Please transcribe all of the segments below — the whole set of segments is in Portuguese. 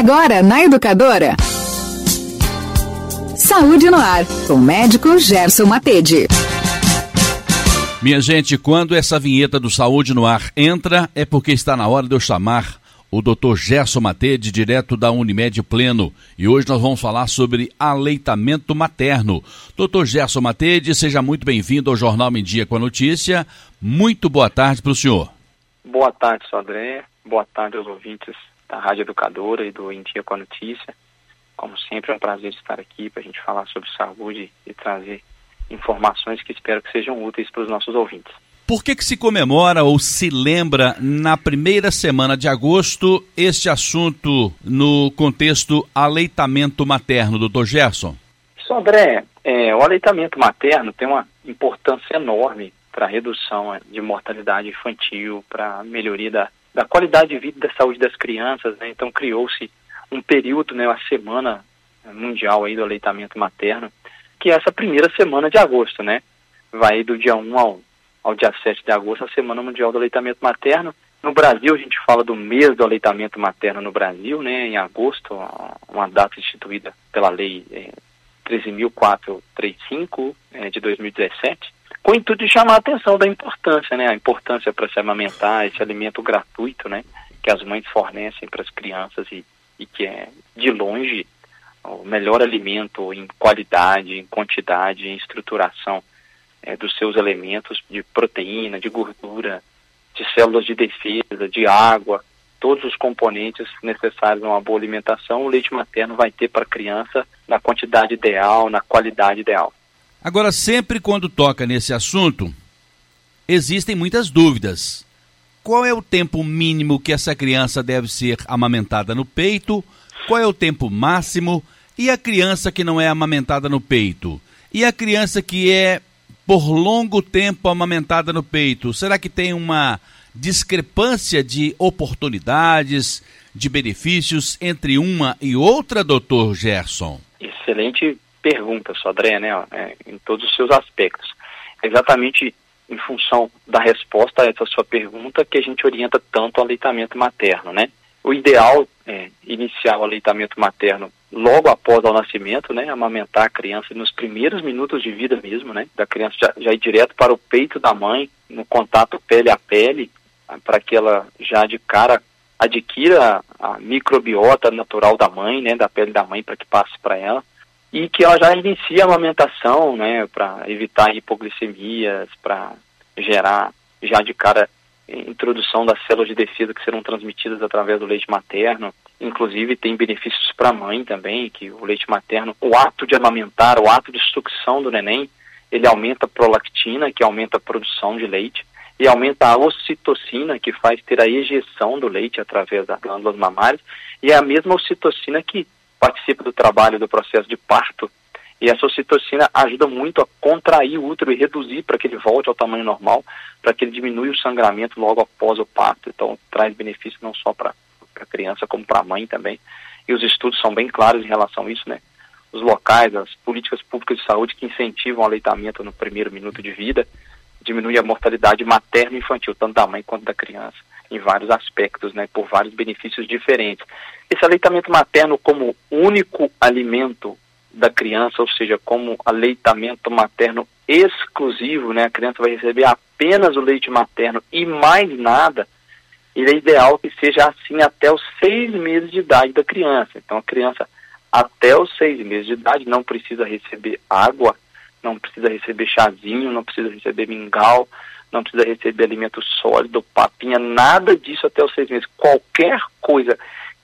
Agora na Educadora. Saúde no ar, com o médico Gerson Matede. Minha gente, quando essa vinheta do Saúde no Ar entra, é porque está na hora de eu chamar o Dr. Gerson Matede, direto da Unimed Pleno. E hoje nós vamos falar sobre aleitamento materno. Dr. Gerson Matede, seja muito bem-vindo ao Jornal Em Dia com a Notícia. Muito boa tarde para o senhor. Boa tarde, sou André. Boa tarde aos ouvintes da Rádio Educadora e do Em Dia com a Notícia. Como sempre, é um prazer estar aqui para a gente falar sobre saúde e trazer informações que espero que sejam úteis para os nossos ouvintes. Por que, que se comemora ou se lembra na primeira semana de agosto este assunto no contexto aleitamento materno, doutor Gerson? Isso, André, é, o aleitamento materno tem uma importância enorme para a redução é, de mortalidade infantil, para a melhoria da, da qualidade de vida e da saúde das crianças. Né? Então criou-se um período, né, a semana mundial aí do aleitamento materno, que é essa primeira semana de agosto, né? Vai do dia 1 ao ao dia 7 de agosto, a Semana Mundial do Aleitamento Materno. No Brasil, a gente fala do mês do aleitamento materno no Brasil, né, em agosto, uma data instituída pela Lei é, 13.435 é, de 2017, com o intuito de chamar a atenção da importância, né, a importância para se amamentar, esse alimento gratuito, né, que as mães fornecem para as crianças e, e que é, de longe, o melhor alimento em qualidade, em quantidade, em estruturação é, dos seus elementos de proteína, de gordura, de células de defesa, de água, todos os componentes necessários a uma boa alimentação, o leite materno vai ter para a criança na quantidade ideal, na qualidade ideal. Agora, sempre quando toca nesse assunto, existem muitas dúvidas. Qual é o tempo mínimo que essa criança deve ser amamentada no peito? Qual é o tempo máximo? E a criança que não é amamentada no peito? E a criança que é por longo tempo amamentada no peito, será que tem uma discrepância de oportunidades, de benefícios entre uma e outra, doutor Gerson? Excelente pergunta, Sodré, né? É, em todos os seus aspectos. Exatamente em função da resposta a essa sua pergunta que a gente orienta tanto o aleitamento materno, né? O ideal é iniciar o aleitamento materno logo após o nascimento, né, amamentar a criança nos primeiros minutos de vida mesmo, né, da criança já, já ir direto para o peito da mãe, no contato pele a pele, para que ela já de cara adquira a, a microbiota natural da mãe, né, da pele da mãe, para que passe para ela, e que ela já inicie a amamentação, né, para evitar hipoglicemias, para gerar já de cara introdução das células de defesa que serão transmitidas através do leite materno. Inclusive tem benefícios para a mãe também, que o leite materno, o ato de amamentar, o ato de sucção do neném, ele aumenta a prolactina, que aumenta a produção de leite, e aumenta a ocitocina, que faz ter a ejeção do leite através das glândulas mamárias, e é a mesma ocitocina que participa do trabalho do processo de parto e essa ocitocina ajuda muito a contrair o útero e reduzir para que ele volte ao tamanho normal, para que ele diminua o sangramento logo após o parto. Então, traz benefício não só para a criança, como para a mãe também. E os estudos são bem claros em relação a isso, né? Os locais, as políticas públicas de saúde que incentivam o aleitamento no primeiro minuto de vida, diminui a mortalidade materna e infantil, tanto da mãe quanto da criança, em vários aspectos, né, por vários benefícios diferentes. Esse aleitamento materno como único alimento da criança, ou seja, como aleitamento materno exclusivo, né? A criança vai receber apenas o leite materno e mais nada. Ele é ideal que seja assim até os seis meses de idade da criança. Então, a criança até os seis meses de idade não precisa receber água, não precisa receber chazinho, não precisa receber mingau, não precisa receber alimento sólido, papinha, nada disso até os seis meses. Qualquer coisa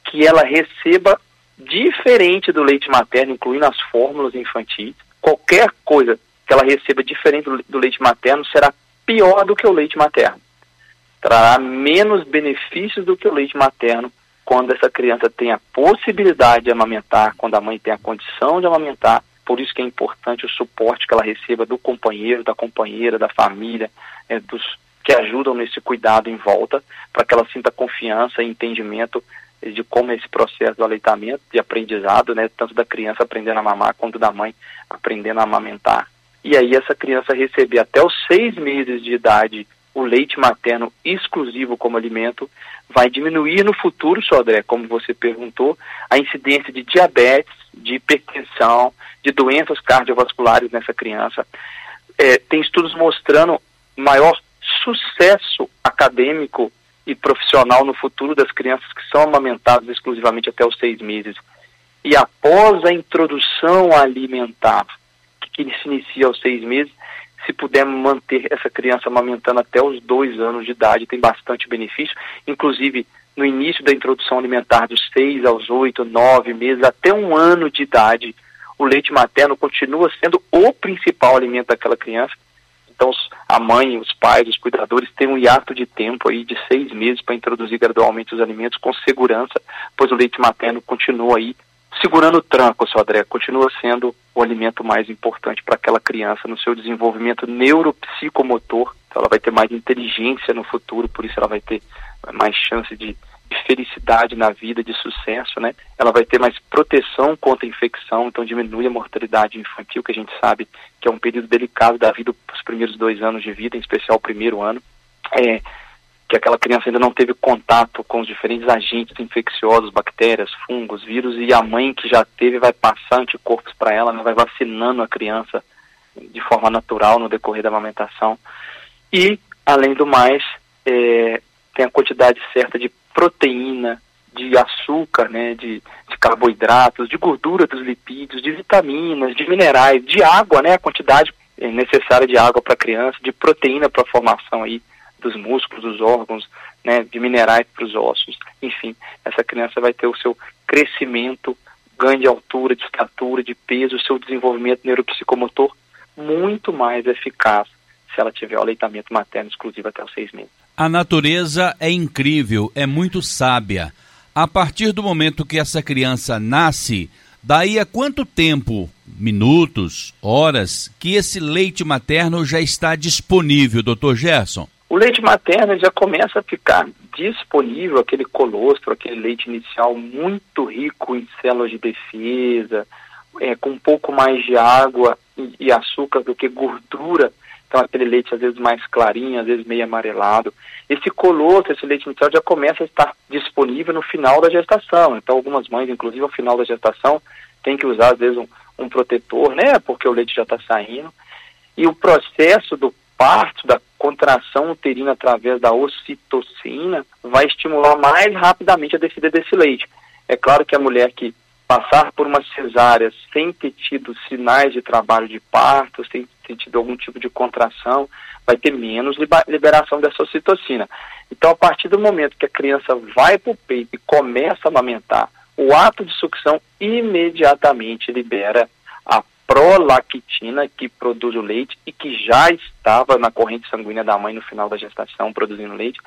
que ela receba diferente do leite materno, incluindo as fórmulas infantis. Qualquer coisa que ela receba diferente do, leite materno será pior do que o leite materno. Trará menos benefícios do que o leite materno quando essa criança tem a possibilidade de amamentar, quando a mãe tem a condição de amamentar. Por isso que é importante o suporte que ela receba do companheiro, da companheira, da família, é, dos que ajudam nesse cuidado em volta, para que ela sinta confiança e entendimento de como é esse processo do aleitamento, de aprendizado, né, tanto da criança aprendendo a mamar quanto da mãe aprendendo a amamentar. E aí essa criança receber até os seis meses de idade o leite materno exclusivo como alimento, vai diminuir no futuro, Sodré, como você perguntou, a incidência de diabetes, de hipertensão, de doenças cardiovasculares nessa criança. É, tem estudos mostrando maior sucesso acadêmico e profissional no futuro das crianças que são amamentadas exclusivamente até os seis meses. E após a introdução alimentar, que se inicia aos seis meses, se pudermos manter essa criança amamentando até os dois anos de idade, tem bastante benefício. Inclusive, no início da introdução alimentar, dos seis aos oito, nove meses, até um ano de idade, o leite materno continua sendo o principal alimento daquela criança. Então, a mãe, os pais, os cuidadores têm um hiato de tempo aí de seis meses para introduzir gradualmente os alimentos com segurança, pois o leite materno continua aí segurando o tranco, seu André, continua sendo o alimento mais importante para aquela criança no seu desenvolvimento neuropsicomotor. Então ela vai ter mais inteligência no futuro, por isso ela vai ter mais chance de, de felicidade na vida, de sucesso, né? Ela vai ter mais proteção contra a infecção, então diminui a mortalidade infantil, que a gente sabe que é um período delicado da vida, os primeiros dois anos de vida, em especial o primeiro ano. É, que aquela criança ainda não teve contato com os diferentes agentes infecciosos, bactérias, fungos, vírus, e a mãe que já teve vai passar anticorpos para ela, né, vai vacinando a criança de forma natural no decorrer da amamentação. E, além do mais, é, tem a quantidade certa de proteína, de açúcar, né, de, de, carboidratos, de gordura dos lipídios, de vitaminas, de minerais, de água, né, a quantidade é, necessária de água para a criança, de proteína para a formação aí dos músculos, dos órgãos, né, de minerais para os ossos. Enfim, essa criança vai ter o seu crescimento, ganho de altura, de estatura, de peso, o seu desenvolvimento neuropsicomotor muito mais eficaz se ela tiver o aleitamento materno exclusivo até os seis meses. A natureza é incrível, é muito sábia. A partir do momento que essa criança nasce, daí a quanto tempo, minutos, horas, que esse leite materno já está disponível, doutor Gerson? O leite materno já começa a ficar disponível, aquele colostro, aquele leite inicial muito rico em células de defesa, é, com um pouco mais de água e, e, açúcar do que gordura. Então, aquele leite às vezes mais clarinho, às vezes meio amarelado. Esse colostro, esse leite inicial, já começa a estar disponível no final da gestação. Então, algumas mães, inclusive ao final da gestação, têm que usar às vezes um, um protetor, né? Porque o leite já está saindo. E o processo do parto, da contração uterina através da ocitocina, vai estimular mais rapidamente a descida desse leite. É claro que a mulher que passar por uma cesárea sem ter tido sinais de trabalho de parto, sem ter tido algum tipo de contração, vai ter menos liberação dessa ocitocina. Então, a partir do momento que a criança vai para o peito e começa a amamentar, o ato de sucção imediatamente libera a prolactina que produz o leite e que já estava na corrente sanguínea da mãe no final da gestação produzindo leite,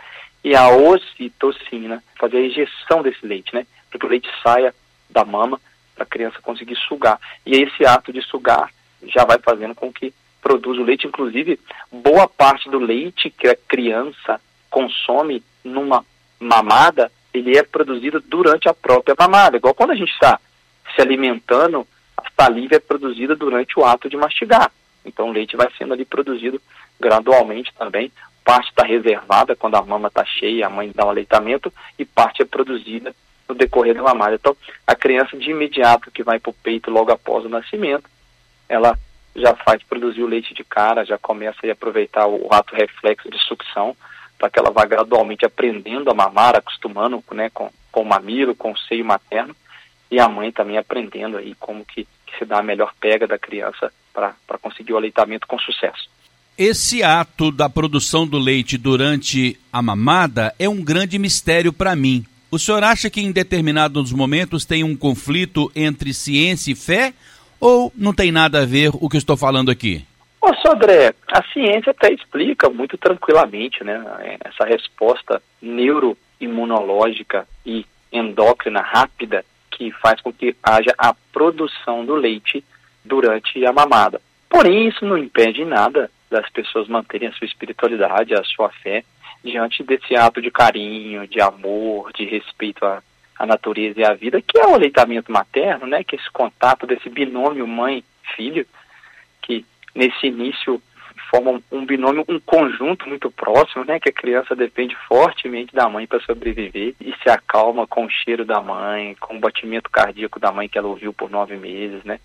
e a ocitocina, fazer a injeção desse leite, né? Para que o leite saia da mama para a criança conseguir sugar. E esse ato de sugar já vai fazendo com que produza o leite, inclusive boa parte do leite que a criança consome numa mamada, ele é produzido durante a própria mamada, igual quando a gente está se alimentando saliva é produzida durante o ato de mastigar. Então o leite vai sendo ali produzido gradualmente também. Parte está reservada quando a mama está cheia, a mãe dá um aleitamento, e parte é produzida no decorrer da mamada. Então, a criança de imediato que vai para o peito logo após o nascimento, ela já faz produzir o leite de cara, já começa a aproveitar o, ato reflexo de sucção, para que ela vá gradualmente aprendendo a mamar, acostumando né, com, com o mamilo, com o seio materno, e a mãe também aprendendo aí como que, que se dá a melhor pega da criança para conseguir o aleitamento com sucesso. Esse ato da produção do leite durante a mamada é um grande mistério para mim. O senhor acha que em determinados momentos tem um conflito entre ciência e fé ou não tem nada a ver o que estou falando aqui? Ô, Sodré, a ciência até explica muito tranquilamente né, essa resposta neuroimunológica e endócrina rápida que faz com que haja a produção do leite durante a mamada. Porém, isso não impede nada das pessoas manterem a sua espiritualidade, a sua fé, diante desse ato de carinho, de amor, de respeito à, à natureza e à vida, que é o aleitamento materno, né? Que é esse contato desse binômio mãe-filho, que nesse início formam um binômio, um conjunto muito próximo, né? Que a criança depende fortemente da mãe para sobreviver e se acalma com o cheiro da mãe, com o batimento cardíaco da mãe que ela ouviu por nove meses, né?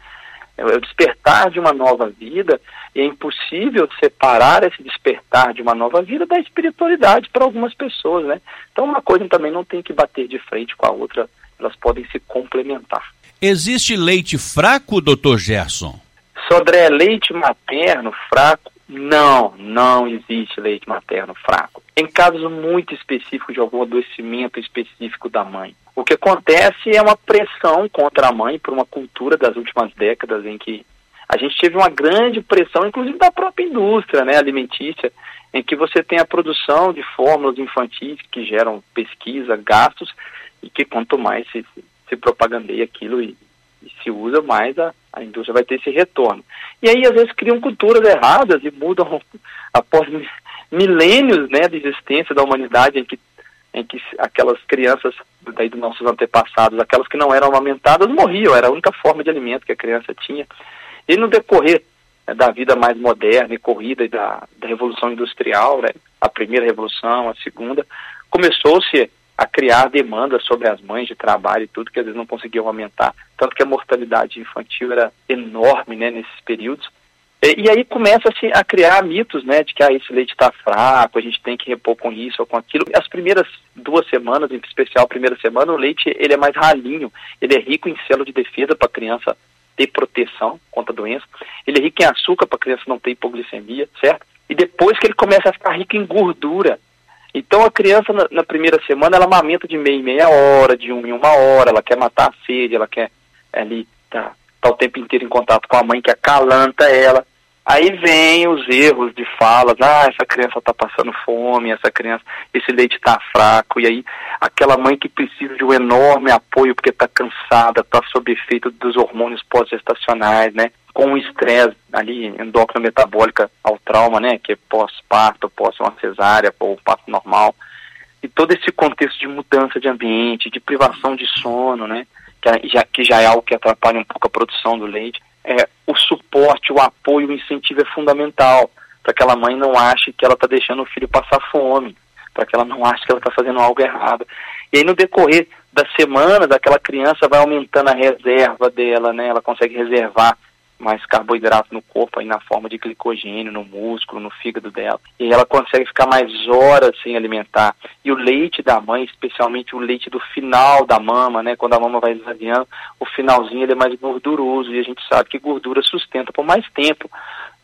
É o despertar de uma nova vida e é impossível separar esse despertar de uma nova vida da espiritualidade para algumas pessoas, né? Então uma coisa também não tem que bater de frente com a outra, elas podem se complementar. Existe leite fraco, doutor Gerson? Sodré, leite materno fraco? Não, não existe leite materno fraco. Em casos muito específicos de algum adoecimento específico da mãe. O que acontece é uma pressão contra a mãe por uma cultura das últimas décadas em que a gente teve uma grande pressão, inclusive da própria indústria né, alimentícia, em que você tem a produção de fórmulas infantis que geram pesquisa, gastos, e que quanto mais se, se propagandeia aquilo e, e se usa, mais a, a indústria vai ter esse retorno. E aí, às vezes, criam culturas erradas e mudam após milênios né, de existência da humanidade em que, em que aquelas crianças daí dos nossos antepassados, aquelas que não eram amamentadas, morriam, era a única forma de alimento que a criança tinha. E no decorrer né, da vida mais moderna e corrida da, da Revolução Industrial, né, a primeira revolução, a segunda, começou-se a criar demandas sobre as mães de trabalho e tudo, que às vezes não conseguiam aumentar. Tanto que a mortalidade infantil era enorme né, nesses períodos. E, e aí começa-se a criar mitos, né, de que ah, esse leite está fraco, a gente tem que repor com isso ou com aquilo. As primeiras duas semanas, em especial a primeira semana, o leite ele é mais ralinho, ele é rico em selo de defesa para a criança ter proteção contra a doença. Ele é rico em açúcar para a criança não ter hipoglicemia, certo? E depois que ele começa a ficar rico em gordura, então a criança na, na, primeira semana ela amamenta de meia em meia hora, de uma em uma hora, ela quer matar a sede, ela quer ali tá, tá o tempo inteiro em contato com a mãe que acalanta ela. Aí vem os erros de falas, ah, essa criança está passando fome, essa criança, esse leite está fraco, e aí aquela mãe que precisa de um enorme apoio porque está cansada, está sob efeito dos hormônios pós-gestacionais, né? Com estresse ali endócrino metabólica ao trauma, né, que é pós-parto, pós uma cesárea ou parto normal, e todo esse contexto de mudança de ambiente, de privação de sono, né, que já, que já é algo que atrapalha um pouco a produção do leite, é, o suporte, o apoio, o incentivo é fundamental para que aquela mãe não ache que ela está deixando o filho passar fome, para que ela não ache que ela está fazendo algo errado. E aí no decorrer da semana, daquela criança vai aumentando a reserva dela, né? Ela consegue reservar mais carboidrato no corpo aí na forma de glicogênio, no músculo, no fígado dela. E ela consegue ficar mais horas sem alimentar. E o leite da mãe, especialmente o leite do final da mama, né, quando a mama vai esvaziando, o finalzinho ele é mais gorduroso e a gente sabe que gordura sustenta por mais tempo.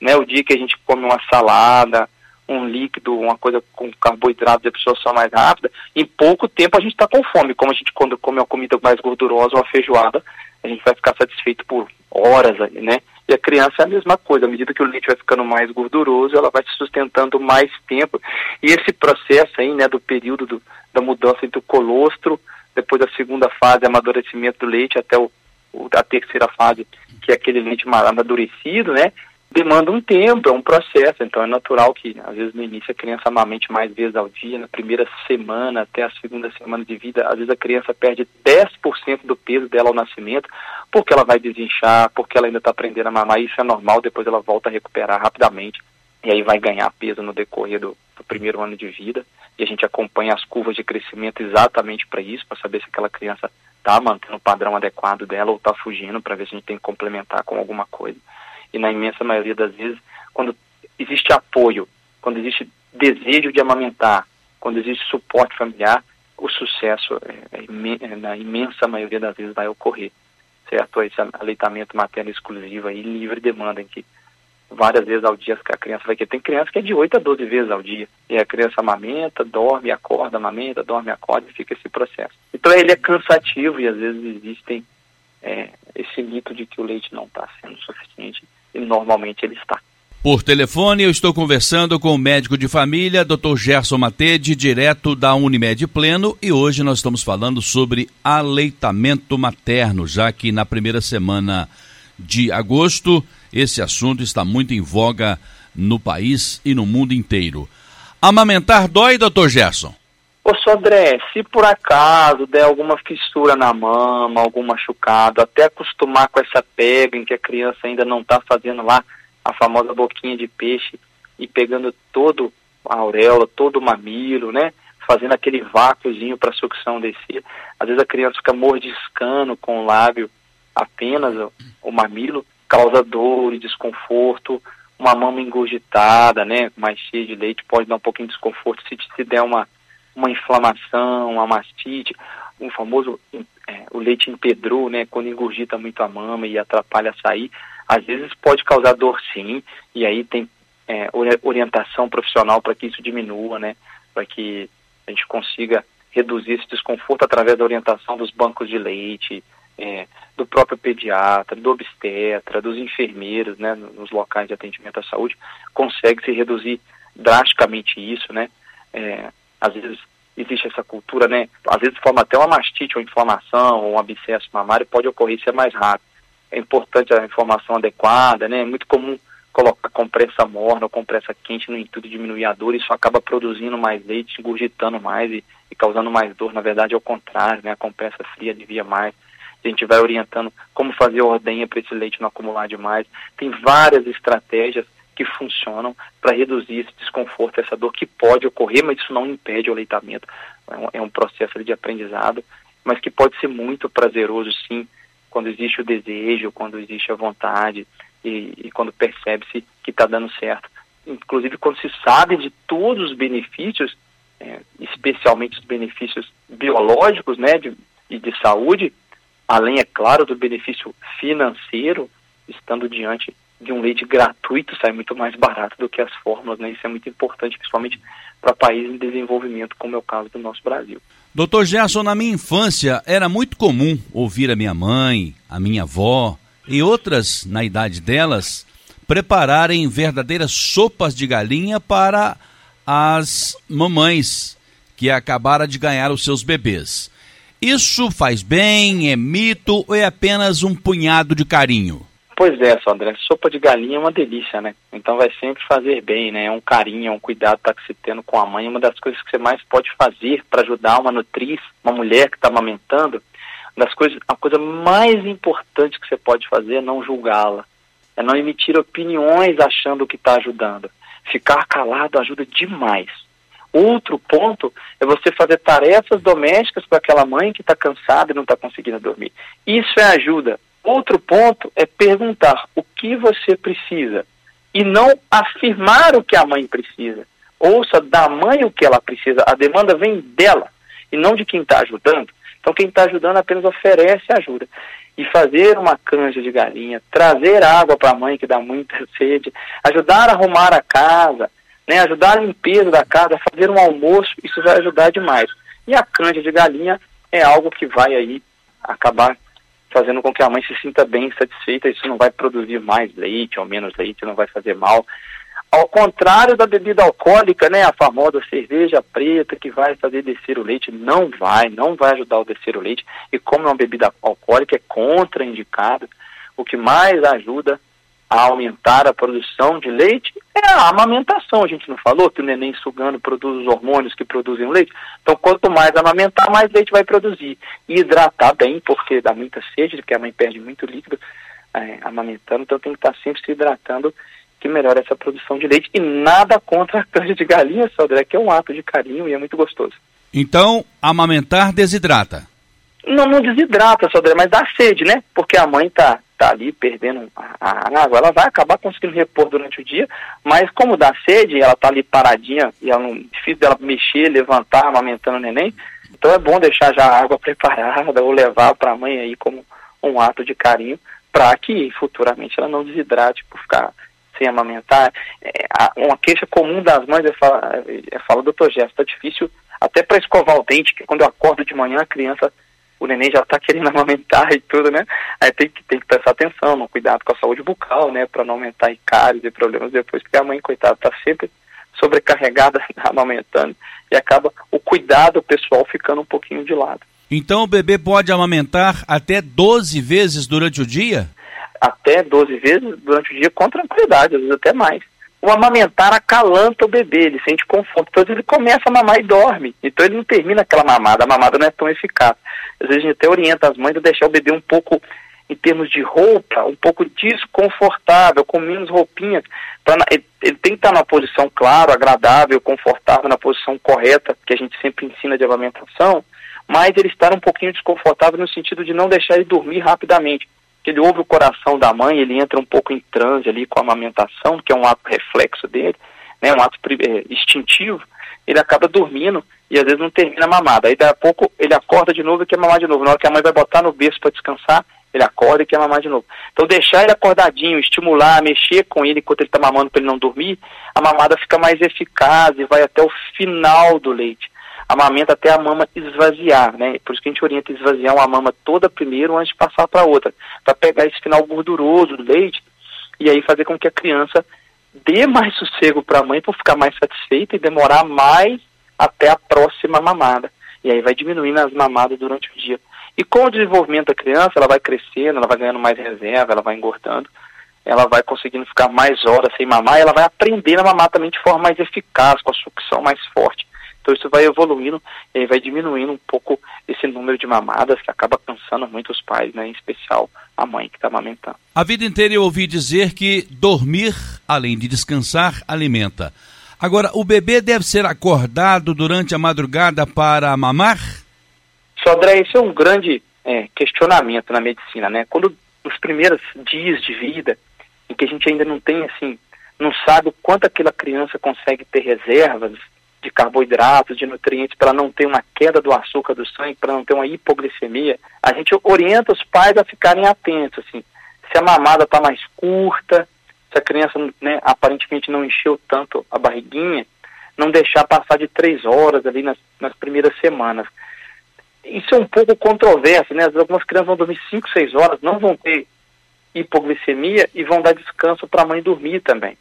Né, o dia que a gente come uma salada, um líquido, uma coisa com carboidrato de absorção mais rápida, em pouco tempo a gente está com fome. Como a gente quando come uma comida mais gordurosa, uma feijoada, a gente vai ficar satisfeito por horas, né? E a criança é a mesma coisa, à medida que o leite vai ficando mais gorduroso, ela vai se sustentando mais tempo. E esse processo aí, né, do período do, da mudança entre o colostro, depois da segunda fase, amadurecimento do leite, até o, o, a terceira fase, que é aquele leite amadurecido, né? Demanda um tempo, é um processo, então é natural que às vezes no início a criança amamente mais vezes ao dia, na primeira semana até a segunda semana de vida, às vezes a criança perde 10% do peso dela ao nascimento, porque ela vai desinchar, porque ela ainda está aprendendo a mamar, isso é normal, depois ela volta a recuperar rapidamente, e aí vai ganhar peso no decorrer do, do primeiro ano de vida, e a gente acompanha as curvas de crescimento exatamente para isso, para saber se aquela criança está mantendo o padrão adequado dela ou está fugindo, para ver se a gente tem que complementar com alguma coisa e na imensa maioria das vezes, quando existe apoio, quando existe desejo de amamentar, quando existe suporte familiar, o sucesso, é, é, é, na imensa maioria das vezes, vai ocorrer, certo? Esse aleitamento materno exclusivo e livre demanda, em que várias vezes ao dia a criança vai ter. Tem criança que é de 8 a 12 vezes ao dia. E a criança amamenta, dorme, acorda, amamenta, dorme, acorda e fica esse processo. Então ele é cansativo e às vezes existem é, esse mito de que o leite não está sendo suficiente normalmente ele está. Por telefone, eu estou conversando com o médico de família, Dr. Gerson Matede, direto da Unimed Pleno, e hoje nós estamos falando sobre aleitamento materno, já que na primeira semana de agosto esse assunto está muito em voga no país e no mundo inteiro. Amamentar dói, Dr. Gerson? Ô Sodré, se por acaso der alguma fissura na mama, algum machucado, até acostumar com essa pega em que a criança ainda não está fazendo lá a famosa boquinha de peixe, e pegando todo a auréola, todo o mamilo, né? Fazendo aquele vácuozinho para a sucção descer. Às vezes a criança fica mordiscando com o lábio apenas o, o mamilo, causa dor e desconforto. Uma mama engurgitada, né? Mais cheia de leite pode dar um pouquinho de desconforto se, se der uma, uma inflamação, uma mastite, um famoso é, o leite empedrou, né? Quando engurgita muito a mama e atrapalha a sair, às vezes pode causar dor sim, e aí tem é, orientação profissional para que isso diminua, né? Para que a gente consiga reduzir esse desconforto através da orientação dos bancos de leite, é, do próprio pediatra, do obstetra, dos enfermeiros, né, nos locais de atendimento à saúde, consegue se reduzir drasticamente isso, né? É, às vezes existe essa cultura, né? Às vezes forma até uma mastite, uma inflamação, um abscesso mamário, pode ocorrer ser mais rápido. É importante a informação adequada, né? É muito comum colocar compressa morna ou compressa quente no intuito de diminuir a dor, isso acaba produzindo mais leite, engurgitando mais e, e causando mais dor. Na verdade, é o contrário, né? A compressa fria devia mais. A gente vai orientando como fazer a ordenha para esse leite não acumular demais. Tem várias estratégias que funcionam para reduzir esse desconforto, essa dor que pode ocorrer, mas isso não impede o aleitamento. É um, é um processo de aprendizado, mas que pode ser muito prazeroso, sim, quando existe o desejo, quando existe a vontade e, e quando percebe-se que está dando certo. Inclusive, quando se sabe de todos os benefícios, é, especialmente os benefícios biológicos, né, de, e de saúde, além, é claro, do benefício financeiro, estando diante de um leite gratuito sai muito mais barato do que as fórmulas, né? Isso é muito importante, principalmente para países em desenvolvimento, como é o caso do nosso Brasil. Doutor Gerson, na minha infância era muito comum ouvir a minha mãe, a minha avó e outras na idade delas prepararem verdadeiras sopas de galinha para as mamães que acabaram de ganhar os seus bebês. Isso faz bem, é mito ou é apenas um punhado de carinho? Pois é, Sandra, sopa de galinha é uma delícia, né? Então vai sempre fazer bem, né? É um carinho, é um cuidado tá, que você tendo com a mãe. Uma das coisas que você mais pode fazer para ajudar uma nutriz, uma mulher que está amamentando, das coisas, a coisa mais importante que você pode fazer é não julgá-la. É não emitir opiniões achando que está ajudando. Ficar calado ajuda demais. Outro ponto é você fazer tarefas domésticas para aquela mãe que está cansada e não está conseguindo dormir. Isso é ajuda. Outro ponto é perguntar o que você precisa e não afirmar o que a mãe precisa. Ouça da mãe o que ela precisa. A demanda vem dela e não de quem está ajudando. Então, quem está ajudando apenas oferece ajuda. E fazer uma canja de galinha, trazer água para a mãe que dá muita sede, ajudar a arrumar a casa, né, ajudar a limpeza da casa, fazer um almoço, isso vai ajudar demais. E a canja de galinha é algo que vai aí acabar fazendo com que a mãe se sinta bem, satisfeita. Isso não vai produzir mais leite ou menos leite, não vai fazer mal. Ao contrário da bebida alcoólica, né, a famosa cerveja preta que vai fazer descer o leite, não vai, não vai ajudar a descer o leite. E como é uma bebida alcoólica, é contraindicada. O que mais ajuda a aumentar a produção de leite é a amamentação. A gente não falou que o neném sugando produz os hormônios que produzem o leite? Então, quanto mais amamentar, mais leite vai produzir. E hidratar bem, porque dá muita sede, porque a mãe perde muito líquido é, amamentando, então tem que estar sempre se hidratando, que melhora essa produção de leite. E nada contra a canja de galinha, Sodré, que é um ato de carinho e é muito gostoso. Então, amamentar desidrata? Não, não desidrata, Sodré, mas dá sede, né? Porque a mãe tá está ali perdendo a água, ela vai acabar conseguindo repor durante o dia, mas como dá sede, ela está ali paradinha e é um, difícil dela mexer, levantar, amamentando o neném, então é bom deixar já a água preparada ou levar para a mãe aí como um ato de carinho para que futuramente ela não desidrate por ficar sem amamentar. É, uma queixa comum das mães é falar, é falar doutor Gesto, está difícil até para escovar o dente, que quando eu acordo de manhã a criança o neném já está querendo amamentar e tudo, né? Aí tem que, tem que prestar atenção, no cuidado com a saúde bucal, né? Para não aumentar cáries e problemas depois, porque a mãe, coitada, está sempre sobrecarregada amamentando e acaba o cuidado pessoal ficando um pouquinho de lado. Então o bebê pode amamentar até 12 vezes durante o dia? Até 12 vezes durante o dia com tranquilidade, às vezes até mais o amamentar acalanta o bebê, ele sente conforto. Então ele começa a mamar e dorme. Então ele não termina aquela mamada, a mamada não é tão eficaz. Às vezes a gente até orienta as mães a deixar o bebê um pouco em termos de roupa, um pouco desconfortável, com menos roupinhas. Ele, ele tem que estar na posição, claro, agradável, confortável, na posição correta, que a gente sempre ensina de amamentação, mas ele estar um pouquinho desconfortável no sentido de não deixar ele dormir rapidamente. Que ele ouve o coração da mãe, ele entra um pouco em transe ali com a amamentação, que é um ato reflexo dele, né, um ato é, instintivo, ele acaba dormindo e às vezes não termina a mamada. Aí daí a pouco ele acorda de novo e quer mamar de novo. Na hora que a mãe vai botar no berço para descansar, ele acorda e quer mamar de novo. Então deixar ele acordadinho, estimular, mexer com ele enquanto ele está mamando para ele não dormir, a mamada fica mais eficaz e vai até o final do leite. Amamenta até a mama esvaziar, né? Por isso que a gente orienta esvaziar uma mama toda primeiro antes de passar para outra, para pegar esse final gorduroso do leite e aí fazer com que a criança dê mais sossego para a mãe para ficar mais satisfeita e demorar mais até a próxima mamada. E aí vai diminuindo as mamadas durante o dia. E com o desenvolvimento da criança, ela vai crescendo, ela vai ganhando mais reserva, ela vai engordando, ela vai conseguindo ficar mais horas sem mamar, e ela vai aprendendo a mamar também de forma mais eficaz, com a sucção mais forte. Então isso vai evoluindo e vai diminuindo um pouco esse número de mamadas que acaba cansando muito os pais, né? em especial a mãe que está amamentando. A vida inteira eu ouvi dizer que dormir, além de descansar, alimenta. Agora, o bebê deve ser acordado durante a madrugada para mamar? Sodré, esse é um grande é, questionamento na medicina, né? Quando nos primeiros dias de vida, em que a gente ainda não tem, assim, não sabe o quanto aquela criança consegue ter reservas de carboidratos, de nutrientes, para não ter uma queda do açúcar do sangue, para não ter uma hipoglicemia, a gente orienta os pais a ficarem atentos, assim, se a mamada está mais curta, se a criança né, aparentemente não encheu tanto a barriguinha, não deixar passar de três horas ali nas, nas primeiras semanas. Isso é um pouco controverso, né? Algumas crianças vão dormir cinco, seis horas, não vão ter hipoglicemia e vão dar descanso para a mãe dormir também.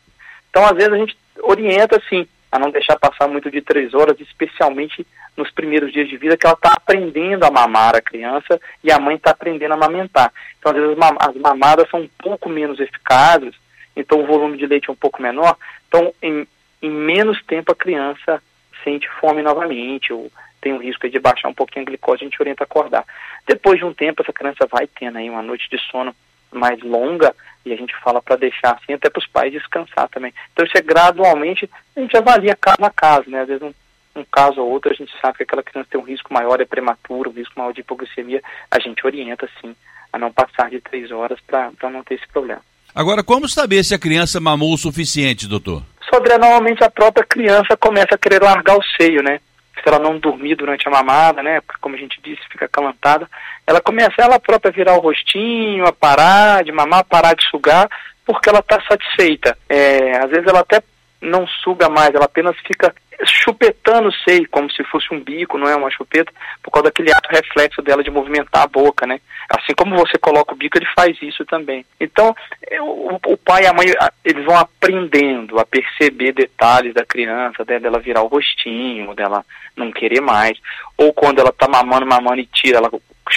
Então, às vezes, a gente orienta, assim, a não deixar passar muito de três horas, especialmente nos primeiros dias de vida, que ela está aprendendo a mamar a criança e a mãe está aprendendo a amamentar. Então, às vezes, as mamadas são um pouco menos eficazes, então o volume de leite é um pouco menor. Então, em, em menos tempo, a criança sente fome novamente, ou tem o risco de baixar um pouquinho a glicose, a gente orienta a acordar. Depois de um tempo, essa criança vai tendo aí uma noite de sono mais longa e a gente fala para deixar assim até para os pais descansar também. Então isso é gradualmente, a gente avalia caso a caso, né? Às vezes um, um caso ou outro a gente sabe que aquela criança tem um risco maior, é prematuro, um risco maior de hipoglicemia, a gente orienta sim a não passar de três horas para não ter esse problema. Agora, como saber se a criança mamou o suficiente, doutor? Sobre normalmente a própria criança começa a querer largar o seio, né? Se ela não dormir durante a mamada, né? Como a gente disse, fica acalantada, ela começa ela própria a virar o rostinho, a parar de mamar, parar de sugar, porque ela está satisfeita. É, às vezes ela até não suga mais, ela apenas fica chupetando sei, como se fosse um bico, não é uma chupeta, por causa daquele ato reflexo dela de movimentar a boca, né? Assim como você coloca o bico, ele faz isso também. Então, o, o pai e a mãe, eles vão aprendendo a perceber detalhes da criança, dela virar o rostinho, dela não querer mais, ou quando ela tá mamando, mamando e tira, ela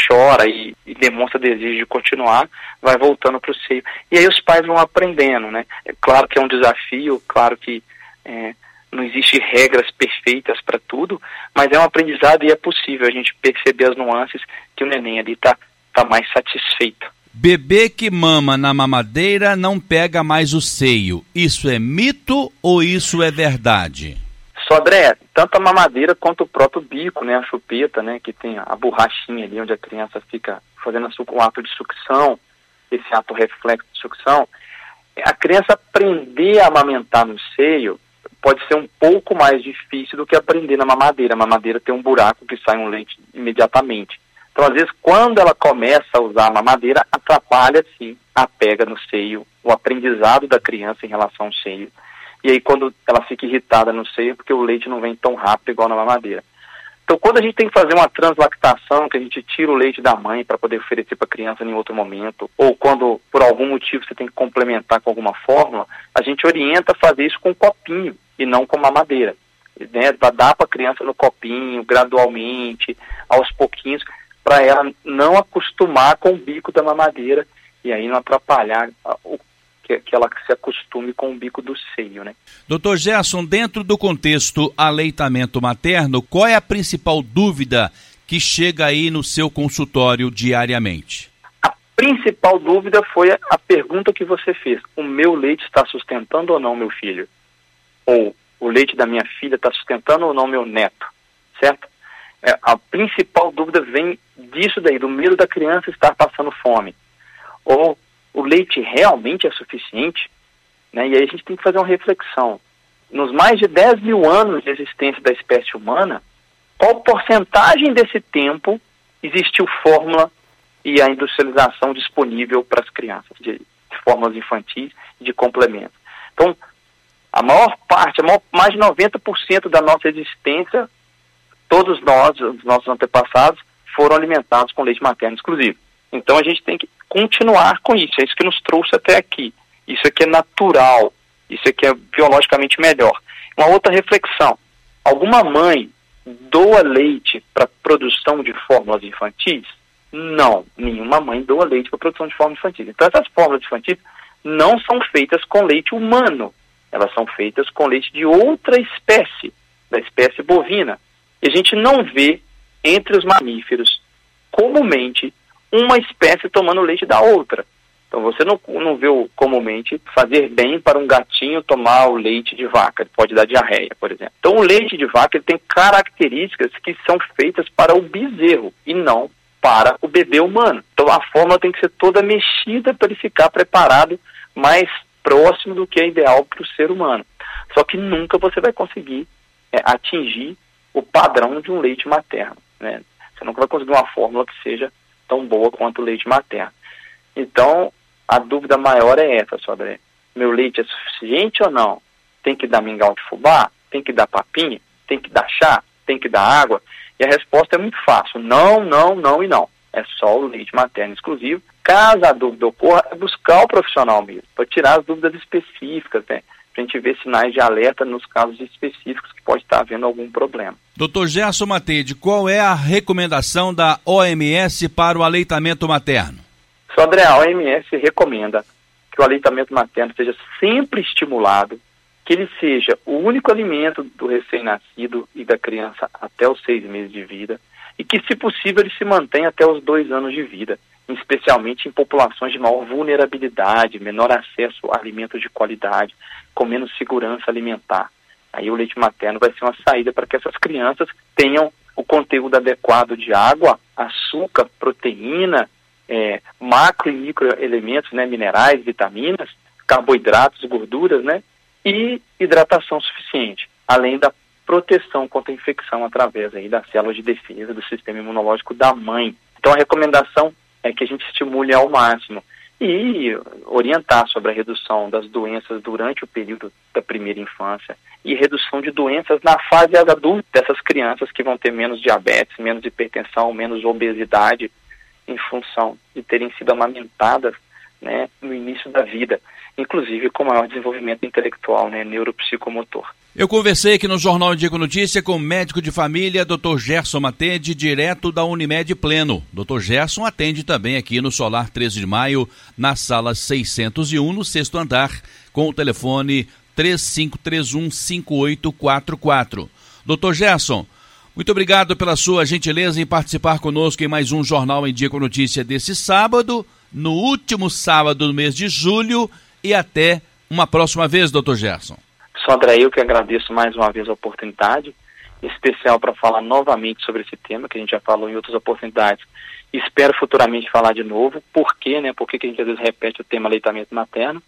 chora e, e demonstra desejo de continuar, vai voltando para o seio. E aí os pais vão aprendendo, né? É claro que é um desafio, claro que é, não existe regras perfeitas para tudo, mas é um aprendizado e é possível a gente perceber as nuances que o neném ali está tá mais satisfeito. Bebê que mama na mamadeira não pega mais o seio. Isso é mito ou isso é verdade? Só André, tanto a mamadeira quanto o próprio bico, né, a chupeta, né, que tem a borrachinha ali onde a criança fica fazendo o ato de sucção, esse ato reflexo de sucção, a criança aprender a amamentar no seio pode ser um pouco mais difícil do que aprender na mamadeira. A mamadeira tem um buraco que sai um leite imediatamente. Então, às vezes, quando ela começa a usar a mamadeira, atrapalha, sim, a pega no seio, o aprendizado da criança em relação ao seio. E aí, quando ela fica irritada no seio, porque o leite não vem tão rápido igual na mamadeira. Então, quando a gente tem que fazer uma translactação, que a gente tira o leite da mãe para poder oferecer para a criança em outro momento, ou quando por algum motivo você tem que complementar com alguma fórmula, a gente orienta a fazer isso com um copinho e não com mamadeira. Né? Dar para a criança no copinho, gradualmente, aos pouquinhos, para ela não acostumar com o bico da mamadeira e aí não atrapalhar o que, que ela se acostume com o bico do seio, né? Doutor Gerson, dentro do contexto aleitamento materno, qual é a principal dúvida que chega aí no seu consultório diariamente? principal dúvida foi a pergunta que você fez: o meu leite está sustentando ou não meu filho? Ou o leite da minha filha está sustentando ou não meu neto? Certo? É, a principal dúvida vem disso daí, do medo da criança estar passando fome. Ou o leite realmente é suficiente? Né? E aí a gente tem que fazer uma reflexão. Nos mais de 10 mil anos de existência da espécie humana, qual porcentagem desse tempo existiu fórmula e a industrialização disponível para as crianças, de, fórmulas infantis e de complementos? Então, a maior parte, a maior, mais de 90% da nossa existência, todos nós, os nossos antepassados, foram alimentados com leite materno exclusivo. Então a gente tem que continuar com isso, é isso que nos trouxe até aqui. Isso aqui é natural, isso aqui é biologicamente melhor. Uma outra reflexão: alguma mãe doa leite para produção de fórmulas infantis? Não, nenhuma mãe doa leite para produção de fórmulas infantis. Então essas fórmulas infantis não são feitas com leite humano, elas são feitas com leite de outra espécie, da espécie bovina. E a gente não vê entre os mamíferos comumente uma espécie tomando leite da outra. Então você não, não vê comumente fazer bem para um gatinho tomar o leite de vaca, ele pode dar diarreia, por exemplo. Então o leite de vaca ele tem características que são feitas para o bezerro e não para o bebê humano. Então a fórmula tem que ser toda mexida para ele ficar preparado mais próximo do que é ideal para o ser humano. Só que nunca você vai conseguir é, atingir o padrão de um leite materno. Né? Você nunca vai conseguir uma fórmula que seja tão boa quanto o leite materno. Então, a dúvida maior é essa, Sodré. Meu leite é suficiente ou não? Tem que dar mingau de fubá? Tem que dar papinha? Tem que dar chá? Tem que dar água? E a resposta é muito fácil. Não, não, não e não. É só o leite materno exclusivo. Caso a dúvida ocorra, é buscar o profissional mesmo, para tirar as dúvidas específicas, né? Para a gente ver sinais de alerta nos casos específicos que pode estar havendo algum problema. Doutor Gerson Matede, qual é a recomendação da OMS para o aleitamento materno? Só André, a OMS recomenda que o aleitamento materno seja sempre estimulado, que ele seja o único alimento do recém-nascido e da criança até os seis meses de vida, e que, se possível, ele se mantenha até os dois anos de vida, especialmente em populações de maior vulnerabilidade, menor acesso a alimentos de qualidade, com menos segurança alimentar. Aí o leite materno vai ser uma saída para que essas crianças tenham o conteúdo adequado de água, açúcar, proteína, é, macro e microelementos, né, minerais, vitaminas, carboidratos, gorduras, né, e hidratação suficiente, além da proteção contra a infecção através aí das células de defesa do sistema imunológico da mãe. Então a recomendação é que a gente estimule ao máximo e orientar sobre a redução das doenças durante o período da primeira infância e redução de doenças na fase adulta dessas crianças que vão ter menos diabetes, menos hipertensão, menos obesidade, em função de terem sido amamentadas né, no início da vida, inclusive com maior desenvolvimento intelectual, né, neuropsicomotor. Eu conversei aqui no Jornal Diego Notícia com o médico de família, Dr. Gerson Matede, direto da Unimed Pleno. Dr. Gerson atende também aqui no Solar 13 de Maio, na sala 601, no sexto andar, com o telefone 3531-5844. Dr. Gerson, muito obrigado pela sua gentileza em participar conosco em mais um Jornal com Notícia desse sábado, no último sábado do mês de julho, e até uma próxima vez, doutor Gerson. Só André, eu que agradeço mais uma vez a oportunidade, especial para falar novamente sobre esse tema, que a gente já falou em outras oportunidades. Espero futuramente falar de novo. Por quê, né? Por que, que a gente às vezes repete o tema aleitamento materno?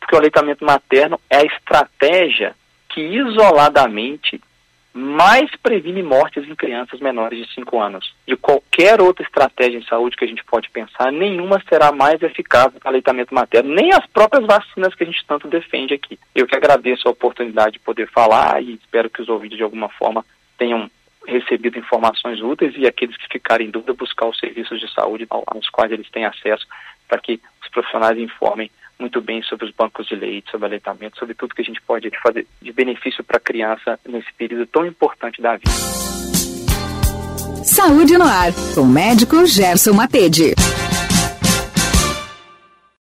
Porque o aleitamento materno é a estratégia que isoladamente mais previne mortes em crianças menores de 5 anos. De qualquer outra estratégia em saúde que a gente pode pensar, nenhuma será mais eficaz do aleitamento materno, nem as próprias vacinas que a gente tanto defende aqui. Eu que agradeço a oportunidade de poder falar e espero que os ouvintes de alguma forma tenham recebido informações úteis e aqueles que ficarem em dúvida buscar os serviços de saúde aos quais eles têm acesso para que os profissionais informem muito bem sobre os bancos de leite, sobre aleitamento, sobre tudo que a gente pode fazer de benefício para a criança nesse período tão importante da vida. Saúde no ar, com o médico Gerson Matede.